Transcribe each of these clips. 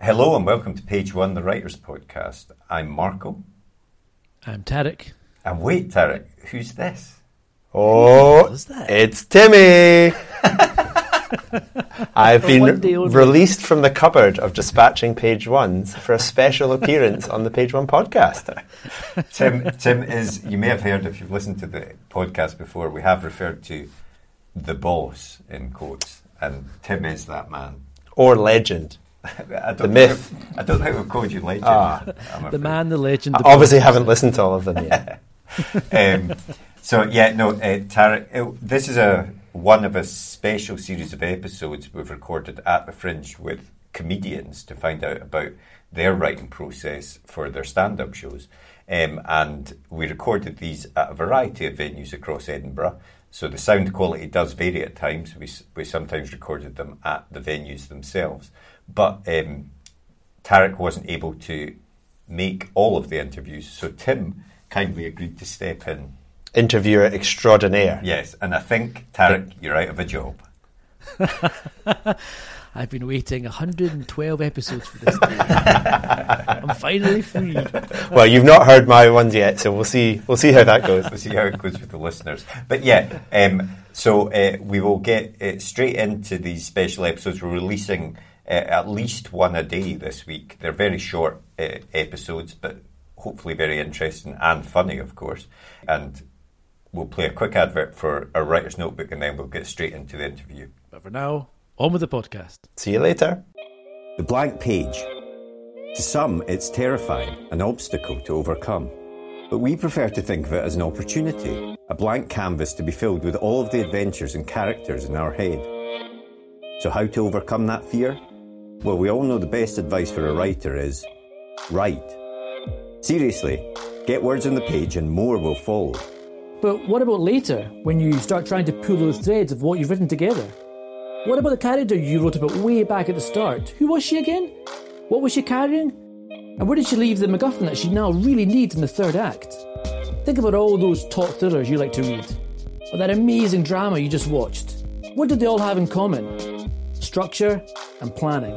Hello and welcome to Page One, the Writers Podcast. I'm Marco. I'm Tarek. And wait, Tarek, who's this? Oh, was that? it's Timmy. I've been released from the cupboard of dispatching page ones for a special appearance on the Page One podcast. Tim, Tim is, you may have heard if you've listened to the podcast before, we have referred to the boss in quotes, and Tim is that man. Or legend. The myth. I don't think we've called you legend. Ah. The man, the legend. I the obviously boss. haven't listened to all of them yet. um, so yeah, no, uh, Tarek, uh, this is a one of a special series of episodes we've recorded at the Fringe with comedians to find out about their writing process for their stand-up shows. Um, and we recorded these at a variety of venues across Edinburgh. So the sound quality does vary at times. We, we sometimes recorded them at the venues themselves. But um, Tarek wasn't able to make all of the interviews, so Tim kindly agreed to step in. Interviewer extraordinaire. Yes, and I think Tarek, you're out of a job. I've been waiting 112 episodes for this day. I'm finally free. Well, you've not heard my ones yet, so we'll see. We'll see how that goes. We'll see how it goes with the listeners. But yeah, um, so uh, we will get uh, straight into these special episodes. We're releasing uh, at least one a day this week. They're very short uh, episodes, but hopefully very interesting and funny, of course. And we'll play a quick advert for a writer's notebook, and then we'll get straight into the interview. But for now, on with the podcast. See you later. The blank page. To some, it's terrifying, an obstacle to overcome. But we prefer to think of it as an opportunity, a blank canvas to be filled with all of the adventures and characters in our head. So, how to overcome that fear? Well, we all know the best advice for a writer is write. Seriously, get words on the page and more will follow. But what about later, when you start trying to pull those threads of what you've written together? What about the character you wrote about way back at the start? Who was she again? What was she carrying? And where did she leave the MacGuffin that she now really needs in the third act? Think about all those top thrillers you like to read, or that amazing drama you just watched. What did they all have in common? Structure and planning.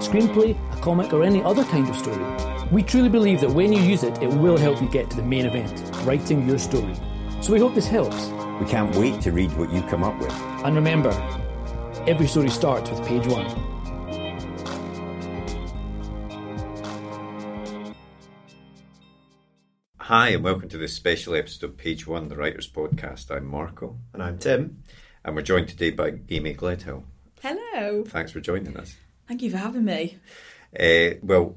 screenplay, a comic, or any other kind of story. We truly believe that when you use it, it will help you get to the main event, writing your story. So we hope this helps. We can't wait to read what you come up with. And remember, every story starts with page one. Hi, and welcome to this special episode of Page One, the Writers Podcast. I'm Marco, And I'm Tim. and we're joined today by Amy Gledhill. Hello. Thanks for joining us. Thank you for having me. Uh, well,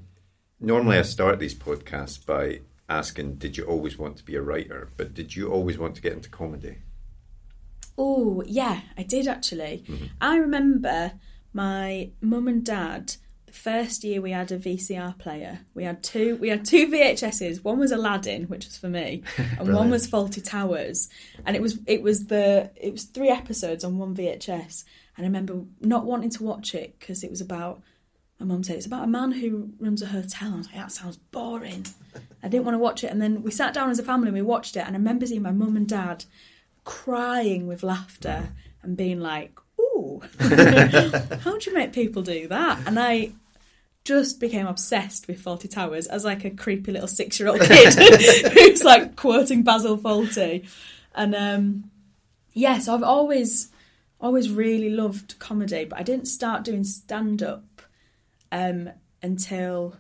normally I start these podcasts by asking, Did you always want to be a writer? But did you always want to get into comedy? Oh, yeah, I did actually. I remember my mum and dad. The first year we had a VCR player, we had two. We had two VHSs. One was Aladdin, which was for me, and one was Fawlty Towers. And it was it was the it was three episodes on one VHS. And I remember not wanting to watch it because it was about my mum said it's about a man who runs a hotel. I was like, that sounds boring. I didn't want to watch it. And then we sat down as a family and we watched it. And I remember seeing my mum and dad crying with laughter and being like, ooh, how do you make people do that? And I, just became obsessed with Fawlty Towers as like a creepy little six year old kid who's like quoting Basil Fawlty. And um, yeah, so I've always always really loved comedy, but I didn't start doing stand up um, until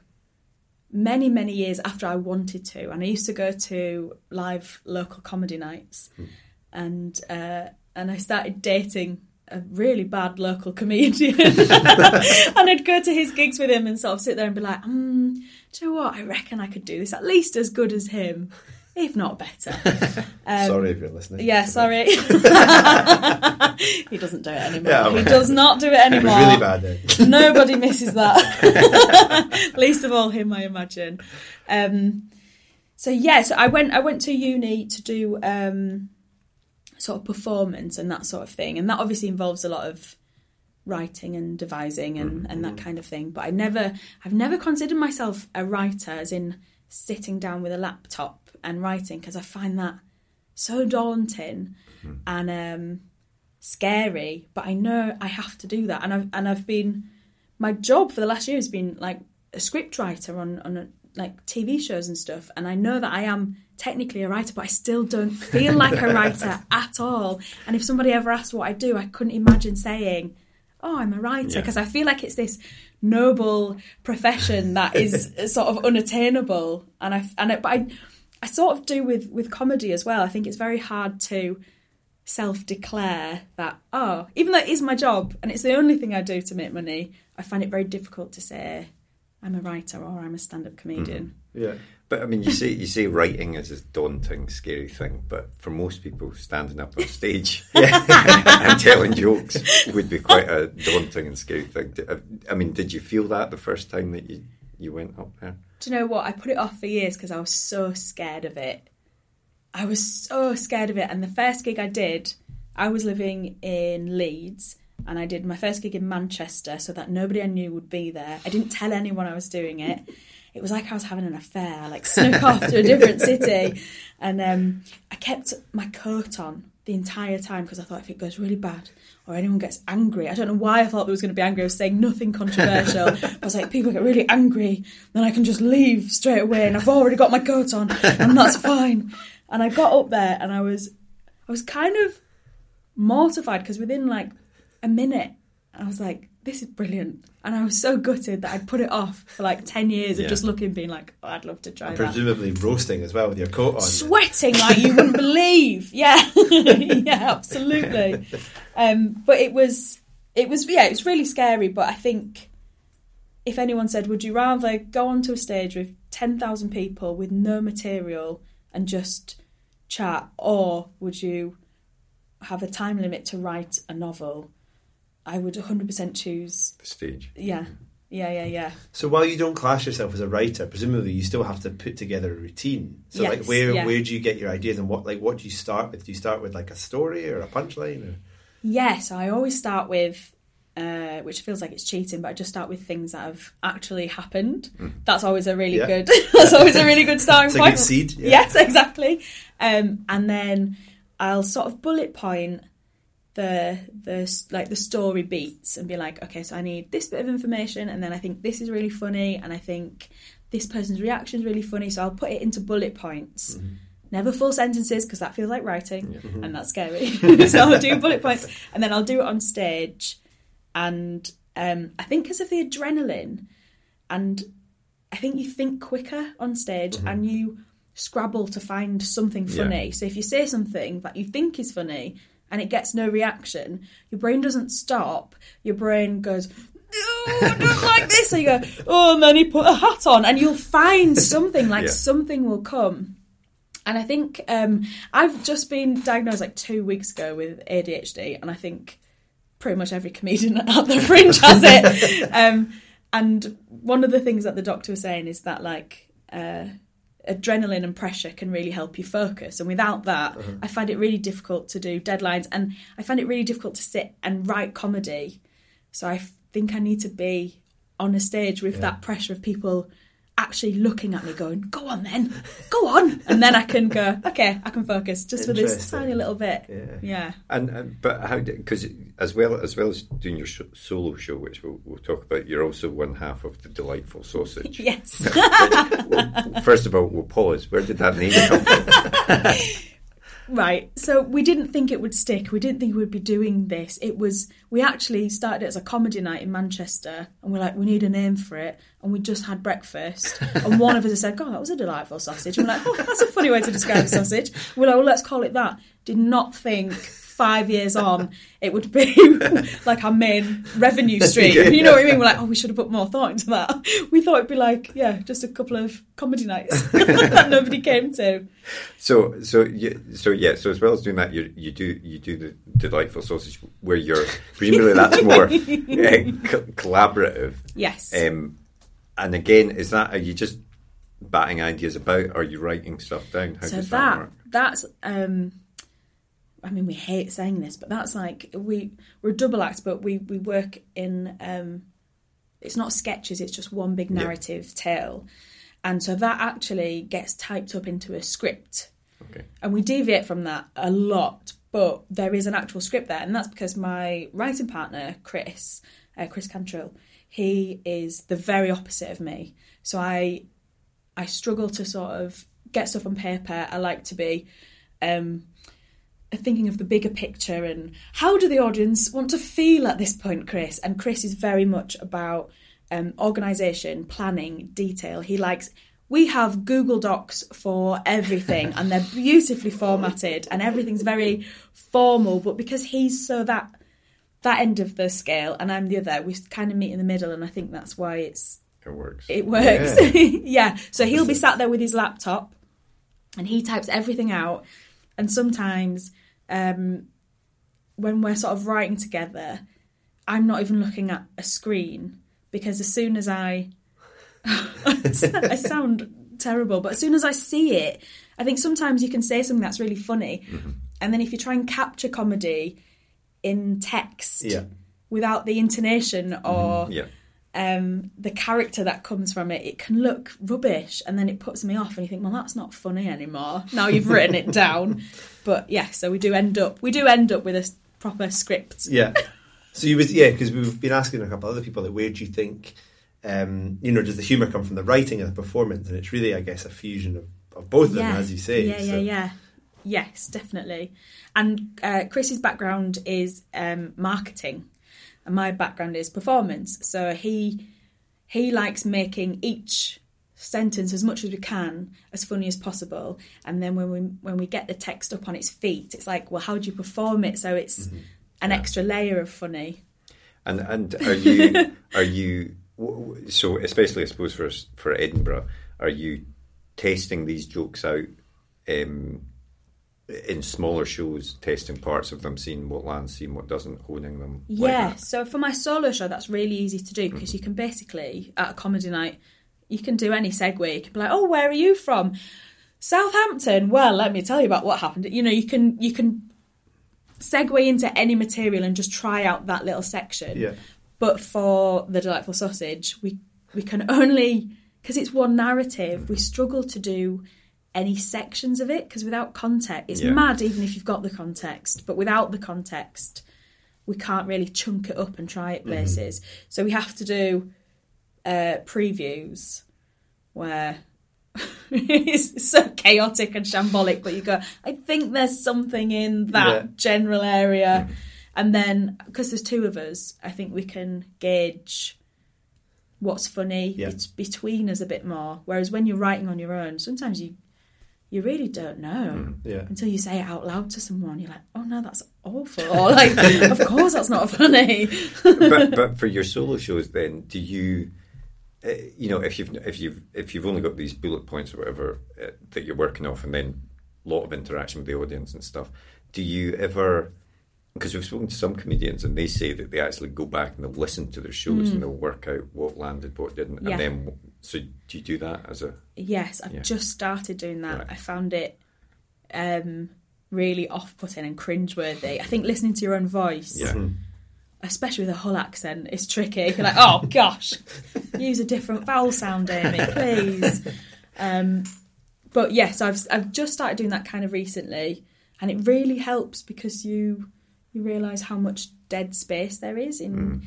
many many years after I wanted to. And I used to go to live local comedy nights, and uh, and I started dating a really bad local comedian, and I'd go to his gigs with him and sort of sit there and be like, mm, do you know what? I reckon I could do this at least as good as him. If not better. Um, Sorry if you're listening. Yeah, sorry. he doesn't do it anymore. Yeah, he does not do it It anymore. really bad then. Nobody misses that. Least of all him, I imagine. Um, so yeah, so I went I went to uni to do um, sort of performance and that sort of thing, and that obviously involves a lot of writing and devising and, and that kind of thing. But I never I've never considered myself a writer, as in sitting down with a laptop and writing, because I find that so daunting and um, scary. But I know I have to do that, and I've and I've been my job for the last year has been like a script writer on on a, like TV shows and stuff, and I know that I am technically a writer, but I still don't feel like a writer at all. And if somebody ever asked what I do, I couldn't imagine saying, "Oh, I'm a writer," Yeah. because I feel like it's this noble profession that is sort of unattainable. And I and I, but I I sort of do with with comedy as well. I think it's very hard to self declare that, oh, even though it is my job and it's the only thing I do to make money, I find it very difficult to say I'm a writer or I'm a stand up comedian. Yeah. But I mean, you say you say writing is a daunting, scary thing, but for most people, standing up on stage and telling jokes would be quite a daunting and scary thing. Uh, I mean, did you feel that the first time that you you went up there? Do you know what? I put it off for years because I was so scared of it. I was so scared of it. And the first gig I did, I was living in Leeds and I did my first gig in Manchester so that nobody I knew would be there. I didn't tell anyone I was doing it. It was like I was having an affair. I like snuck off to a different city. And um, I kept my coat on the entire time because I thought if it goes really bad or anyone gets angry, I don't know why I thought there was going to be angry. I was saying nothing controversial. I was like, people get really angry, then I can just leave straight away, and I've already got my coat on, and that's fine. And I got up there, and I was, I was kind of mortified because within like a minute, I was like, this is brilliant. And I was so gutted that I'd put it off for like 10 years Yeah. of just looking, being like, oh, I'd love to try that Presumably roasting as well with your coat on. sweating like you wouldn't believe. Yeah, yeah, absolutely. Um, but it was, it was, yeah, it was really scary. But I think if anyone said, "Would you rather go onto a stage with ten thousand people with no material and just chat, or would you have a time limit to write a novel?" I would 100% choose. The stage. Yeah, yeah, yeah, yeah. So while you don't class yourself as a writer, presumably you still have to put together a routine. So like where yeah. where do you get your ideas and what like what do you start with? Do you start with like a story or a punchline? Or? Yes, I always start with, uh, which feels like it's cheating, but I just start with things that have actually happened. That's always a really Yeah. good. that's always a really good starting It's a point. good seed, yeah. Yes, exactly. Um, and then I'll sort of bullet point the the like the story beats and be like, okay, so I need this bit of information, and then I think this is really funny, and I think this person's reaction is really funny, so I'll put it into bullet points. Mm-hmm. Never full sentences because that feels like writing mm-hmm. and that's scary. so I'll do bullet points and then I'll do it on stage. And um, I think because of the adrenaline, and I think you think quicker on stage mm-hmm. and you scrabble to find something Yeah. funny. So if you say something that you think is funny and it gets no reaction, your brain doesn't stop. Your brain goes, oh, I don't like this. So you go, oh, and then he put a hat on, and you'll find something like Yeah. something will come. And I think um, I've just been diagnosed like two weeks ago with ADHD, and I think pretty much every comedian at the fringe has it. Um, and one of the things that the doctor was saying is that like uh, adrenaline and pressure can really help you focus, and without that, uh-huh. I find it really difficult to do deadlines, and I find it really difficult to sit and write comedy. So I think I need to be on a stage with that pressure of people actually looking at me going, go on then, go on. And then I can go, okay, I can focus just for this tiny little bit. Yeah. Yeah. And, and but how? Because as well as well as doing your sh- solo show, which we'll, we'll talk about, you're also one half of the delightful sausage. Yes. Well, First of all, we'll pause. Where did that name come from? Right. So we didn't think it would stick. We didn't think we'd be doing this. It was we actually started it as a comedy night in Manchester and we're like, we need a name for it. And we just had breakfast. And one of us said, God, that was a delightful sausage. And we're like, oh, that's a funny way to describe a sausage. We're like, well, let's call it that. Did not think five years on it would be like our main revenue stream. You know what I mean? We're like, oh, we should have put more thought into that. We thought it'd be like, yeah, just a couple of comedy nights that nobody came to. So, so, you, so yeah. So, as well as doing that, you you do you do the delightful sausage, where you're presumably that's more uh, co- collaborative. Yes. Um, and again, is that are you just batting ideas about? Or are you writing stuff down? How so does that, that work? that's um I mean we hate saying this, but that's like we we're a double act, but we we work in um it's not sketches, it's just one big narrative tale. And so that actually gets typed up into a script. Okay. And we deviate from that a lot, but there is an actual script there, and that's because my writing partner, Chris, uh, Chris Cantrill, he is the very opposite of me. So I I struggle to sort of get stuff on paper. I like to be um, thinking of the bigger picture and how do the audience want to feel at this point, Chris? And Chris is very much about um, organisation, planning, detail. He likes. We have Google Docs for everything, and they're beautifully formatted, and everything's very formal. But because he's so that that end of the scale, and I'm the other, we kind of meet in the middle, and I think that's why it's It works. it works. Yeah. So he'll be sat there with his laptop and he types everything out. And sometimes um, when we're sort of writing together, I'm not even looking at a screen because as soon as I. I sound terrible, but as soon as I see it, I think sometimes you can say something that's really funny. And then if you try and capture comedy in text Yeah. without the intonation or yeah. Um, the character that comes from it, it can look rubbish, and then it puts me off, and you think, well, that's not funny anymore. Now you've written it down, but yeah, so we do end up, we do end up with a proper script. Yeah. So you was yeah because we've been asking a couple other people like where do you think um, you know does the humour come from the writing and the performance and it's really I guess a fusion of, of both of them as you say. yeah, yeah, yeah. Yes, definitely. And uh, Chris's background is um, marketing, and my background is performance. So he he likes making each sentence as much as we can as funny as possible. And then when we when we get the text up on its feet it's like well how do you perform it? So it's an extra layer of funny. And and are you are you so especially I suppose for for Edinburgh, are you testing these jokes out um, in smaller shows, testing parts of them, seeing what lands, seeing what doesn't, honing them? Yeah, that? so for my solo show, that's really easy to do because you mm-hmm. can basically, at a comedy night, you can do any segue. You can be like, oh, where are you from? Southampton. Well, let me tell you about what happened. You know, you can you can segue into any material and just try out that little section. Yeah. But for the delightful sausage, we we can only because it's one narrative. We struggle to do any sections of it because without context, it's Yeah. mad. Even if you've got the context, but without the context, we can't really chunk it up and try it places. So we have to do uh, previews where it's so chaotic and shambolic, but you go, I think there's something in that Yeah. general area. And then, because there's two of us, I think we can gauge what's funny Yeah. bet- between us a bit more. Whereas when you're writing on your own, sometimes you you really don't know Yeah. until you say it out loud to someone. You're like, oh no, that's awful. Or like, of course that's not funny. but but for your solo shows, then do you, uh, you know, if you've if you've if you've only got these bullet points or whatever uh, that you're working off, and then a lot of interaction with the audience and stuff, do you ever? Because we've spoken to some comedians and they say that they actually go back and they'll listen to their shows and they'll work out what landed, what didn't, Mm. Yeah. and then so do you do that as a? Yes, I've Yeah. just started doing that. Right. I found it um, really off-putting and cringeworthy. I think listening to your own voice Yeah. especially with a Hull accent, is tricky. You're like, oh gosh, use a different vowel sound, Amy, please. Um, but yes, I've I've just started doing that kind of recently, and it really helps because you you realise how much dead space there is in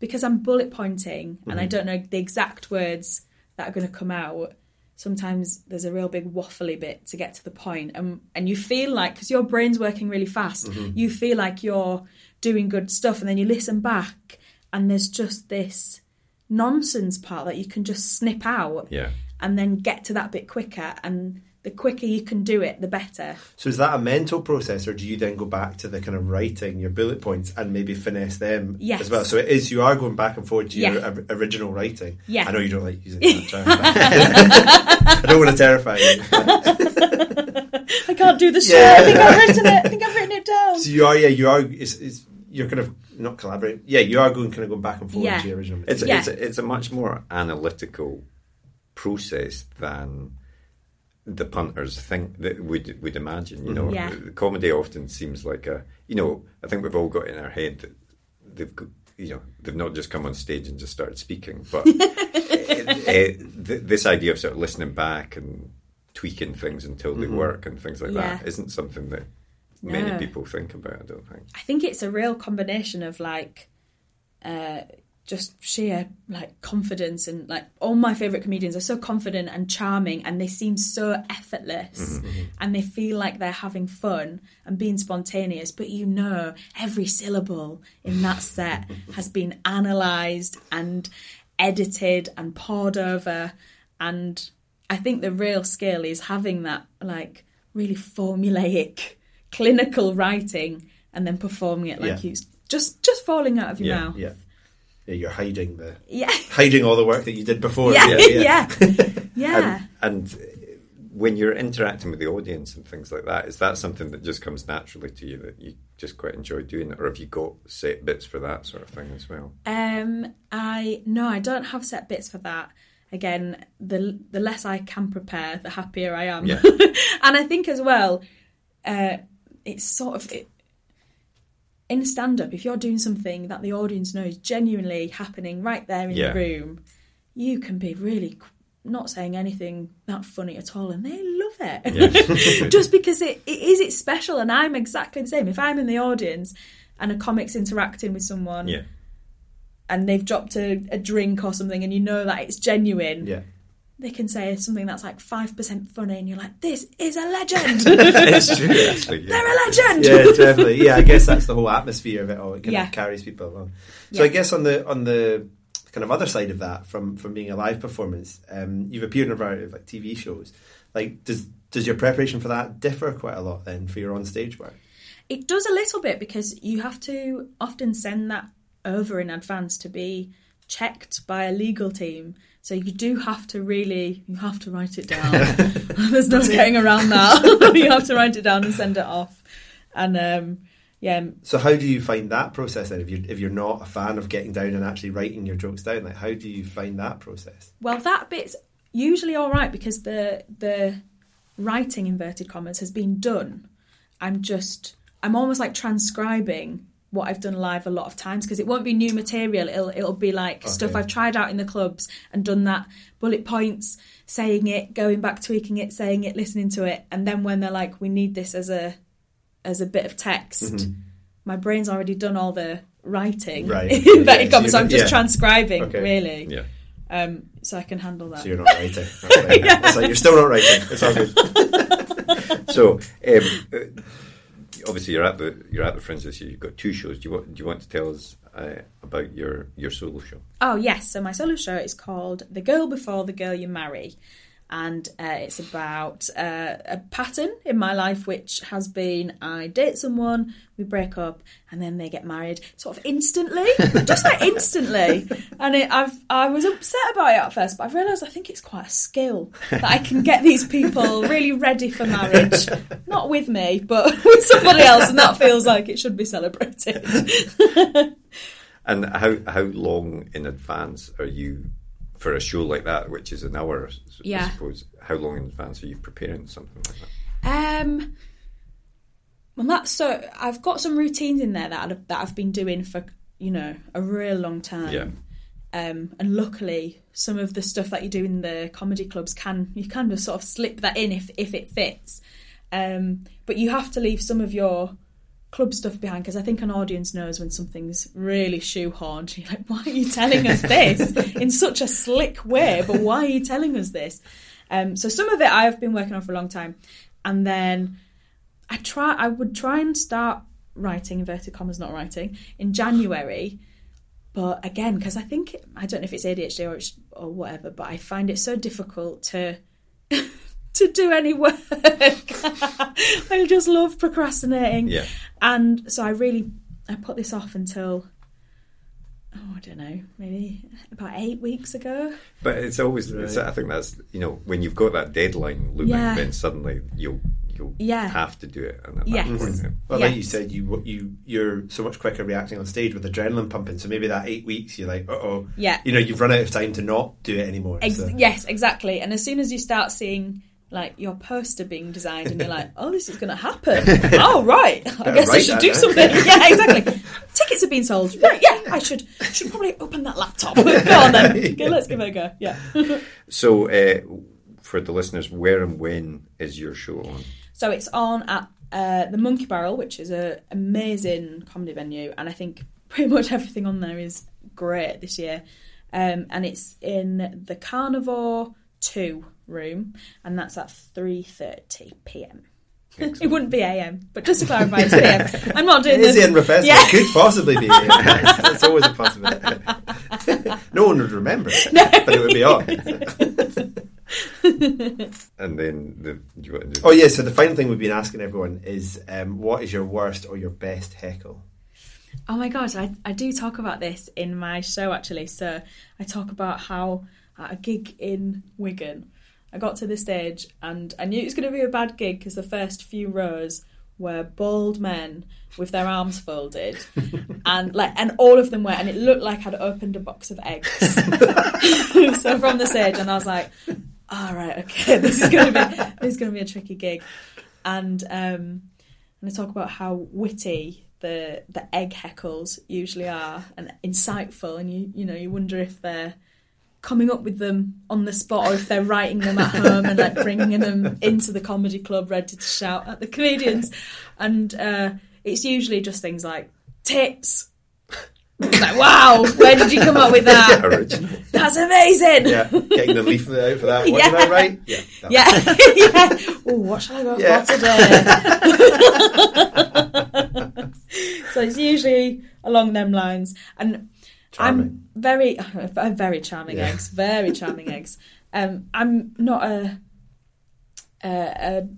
because I'm bullet pointing and I mm-hmm. don't know the exact words that are going to come out. Sometimes there's a real big waffly bit to get to the point, and and you feel like because your brain's working really fast, mm-hmm. you feel like you're doing good stuff, and then you listen back, and there's just this nonsense part that you can just snip out, Yeah. and then get to that bit quicker, and the quicker you can do it, the better. So is that a mental process, or do you then go back to the kind of writing your bullet points and maybe finesse them Yes. as well? So it is you are going back and forth to your Yeah. or- original writing. Yeah. I know you don't like using that term. I don't want to terrify you. I can't do the show. Yeah. I think I've written it. I think I've written it down. So you are, yeah, you are. It's, it's, you're kind of not collaborating. Yeah, you are going kind of going back and forth Yeah. to your original. It's, Yeah. it's, a, it's a much more analytical process than the punters think that would would imagine. You know, Yeah. the comedy often seems like a. You know, I think we've all got in our head that they've got. You know, they've not just come on stage and just started speaking, but eh, eh, th- this idea of sort of listening back and tweaking things until they work and things like that Yeah. isn't something that many No. people think about. I don't think. I think it's a real combination of like uh, just sheer like confidence and like all my favorite comedians are so confident and charming and they seem so effortless mm-hmm. Mm-hmm. and they feel like they're having fun and being spontaneous. But you know every syllable in that set has been analyzed and edited and poured over. And I think the real skill is having that like really formulaic clinical writing and then performing it like Yeah. you just just falling out of your Yeah, mouth. yeah, yeah. You're hiding the Yeah. hiding all the work that you did before. Yeah. Yeah. Yeah. And, and when you're interacting with the audience and things like that, is that something that just comes naturally to you that you just quite enjoy doing, or have you got set bits for that sort of thing as well? Um, I no, I don't have set bits for that. Again, the the less I can prepare, the happier I am. Yeah. and I think as well, uh, it's sort of it, in stand up. If you're doing something that the audience knows genuinely happening right there in Yeah. the room, you can be really not saying anything that funny at all, and they love it. Yeah. Just because it, it is it's special, and I'm exactly the same. If I'm in the audience and a comic's interacting with someone Yeah, and they've dropped a, a drink or something and you know that it's genuine, yeah. They can say something that's like 5% funny and you're like, this is a legend. it's true. Actually, yeah. They're a legend. yeah, definitely. Yeah, I guess that's the whole atmosphere of it all. It kind Yeah. of carries people along. So Yeah. I guess on the on the kind of other side of that, from from being a live performance, um, you've appeared in a variety of like TV shows. Like, does does your preparation for that differ quite a lot then for your on stage work? It does a little bit because you have to often send that over in advance to be checked by a legal team. So you do have to really, you have to write it down. There's no getting around that. you have to write it down and send it off. And um, yeah, So how do you find that process then? If you if you're not a fan of getting down and actually writing your jokes down, like how do you find that process? Well, that bit's usually all right because the the writing inverted commas has been done. I'm just I'm almost like transcribing what I've done live a lot of times because it won't be new material. It'll it'll be like stuff I've tried out in the clubs and done that bullet points, saying it, going back, tweaking it, saying it, listening to it, and then when they're like, we need this as a as a bit of text. My brain's already done all the writing Right. in Yeah, inverted so so I'm just yeah. transcribing Okay. really Yeah. um, so I can handle that. So you're not writing. That's fine. It's like you're still not writing. It's all good. So, um, uh, obviously, you're at the you're at the Fringe this year. You've got two shows. Do you want do you want to tell us uh, about your your solo show? Oh yes, so my solo show is called "The Girl Before the Girl You Marry," and uh, it's about uh, a pattern in my life, which has been I date someone, we break up, and then they get married, sort of instantly, just like instantly. And it, I've I was upset about it at first, but I've realised I think it's quite a skill that I can get these people really ready for marriage, not with me, but with somebody else, and that feels like it should be celebrated. And how how long in advance are you for a show like that, which is an hour? Yeah. I suppose. How long in advance are you preparing something like that? Um, well, that's so. I've got some routines in there that I've, that I've been doing for you know, a real long time. Yeah. Um, and luckily, some of the stuff that you do in the comedy clubs can you can just sort of slip that in if if it fits. Um, but you have to leave some of your club stuff behind because I think an audience knows when something's really shoehorned. You're like, why are you telling us this in such a slick way? But why are you telling us this? Um, so some of it I've been working on for a long time, and then I try. I would try and start writing inverted commas, not writing in January. But again, because I think I don't know if it's ADHD or it's, or whatever, but I find it so difficult to to do any work. I just love procrastinating. Yeah. And so I really I put this off until oh I don't know maybe about eight weeks ago. But it's always, it's, I think that's, you know, when you've got that deadline looming, Yeah. then suddenly you'll, you'll Yeah. have to do it. And at Yes. that point, yeah. Well, like you said, you you you're so much quicker reacting on stage with adrenaline pumping. So maybe that eight weeks, you're like, uh oh, Yeah. you know, you've run out of time to not do it anymore. Ex- so. Yes, exactly. And as soon as you start seeing like your poster being designed, and you're like, "Oh, this is going to happen." oh, right. I guess I should do something. yeah, exactly. Tickets have been sold. Right, yeah, I should should probably open that laptop. go on then. Okay, let's give it a go. Yeah. So, uh, for the listeners, where and when is your show on? So it's on at uh, the Monkey Barrel, which is an amazing comedy venue, and I think pretty much everything on there is great this year. Um, and it's in the Carnivore Two room, and that's at three thirty p.m. it wouldn't be a.m., but just to clarify, it's p.m. I'm not doing It is this. in Bethesda. Yeah. It could possibly be. That's always a possibility. no one would remember it, but it would be on. And then the, do you want to do Oh yeah. So the final thing we've been asking everyone is, um, what is your worst or your best heckle? Oh my gosh, I, I do talk about this in my show actually. So I talk about how at a gig in Wigan, I got to the stage and I knew it was going to be a bad gig because the first few rows were bald men with their arms folded and like and all of them were and it looked like I'd opened a box of eggs. so from the stage and I was like, all right, okay, this is going to be this is going to be a tricky gig. And um and I talk about how witty the the egg heckles usually are and insightful, and you you know you wonder if they're coming up with them on the spot or if they're writing them at home and like bringing them into the comedy club ready to shout at the comedians. And uh, it's usually just things like tits. like wow, where did you come up with that? original? That's amazing. Yeah, getting the leaflet out for that. What Yeah. did I write? Yeah. Yeah, yeah. Oh, what shall I go Yeah. for today? so it's usually along them lines, and Charming. I'm very, uh, very charming Yeah. eggs, very charming eggs. Um, I'm not a a, a,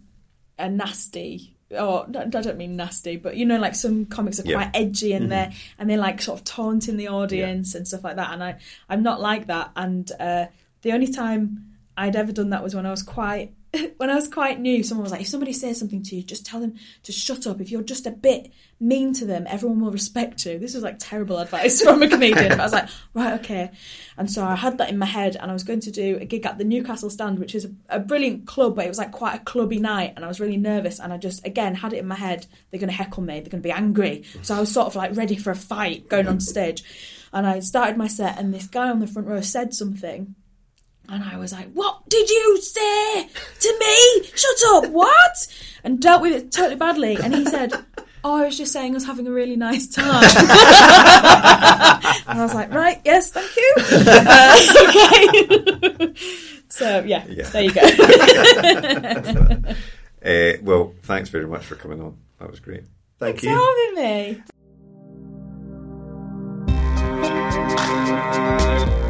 a nasty. Or I don't mean nasty, but you know, like some comics are Yeah. quite edgy and they're and they're like sort of taunting the audience and stuff like that. And I, I'm not like that. And uh, the only time I'd ever done that was when I was quite when I was quite new. Someone was like, if somebody says something to you, just tell them to shut up. If you're just a bit mean to them, everyone will respect you. This was like terrible advice from a comedian. But I was like, right, okay. And so I had that in my head, and I was going to do a gig at the Newcastle Stand, which is a, a brilliant club, but it was like quite a clubby night, and I was really nervous. And I just again had it in my head, they're going to heckle me, they're going to be angry. So I was sort of like ready for a fight going on stage. And I started my set, and this guy on the front row said something. And I was like, What did you say to me? Shut up, what? And dealt with it totally badly. And he said, Oh, I was just saying I was having a really nice time. and I was like, Right, yes, thank you. Uh, okay. so, yeah, Yeah. there you go. Uh, well, thanks very much for coming on. That was great. Thank Thanks you. for having me.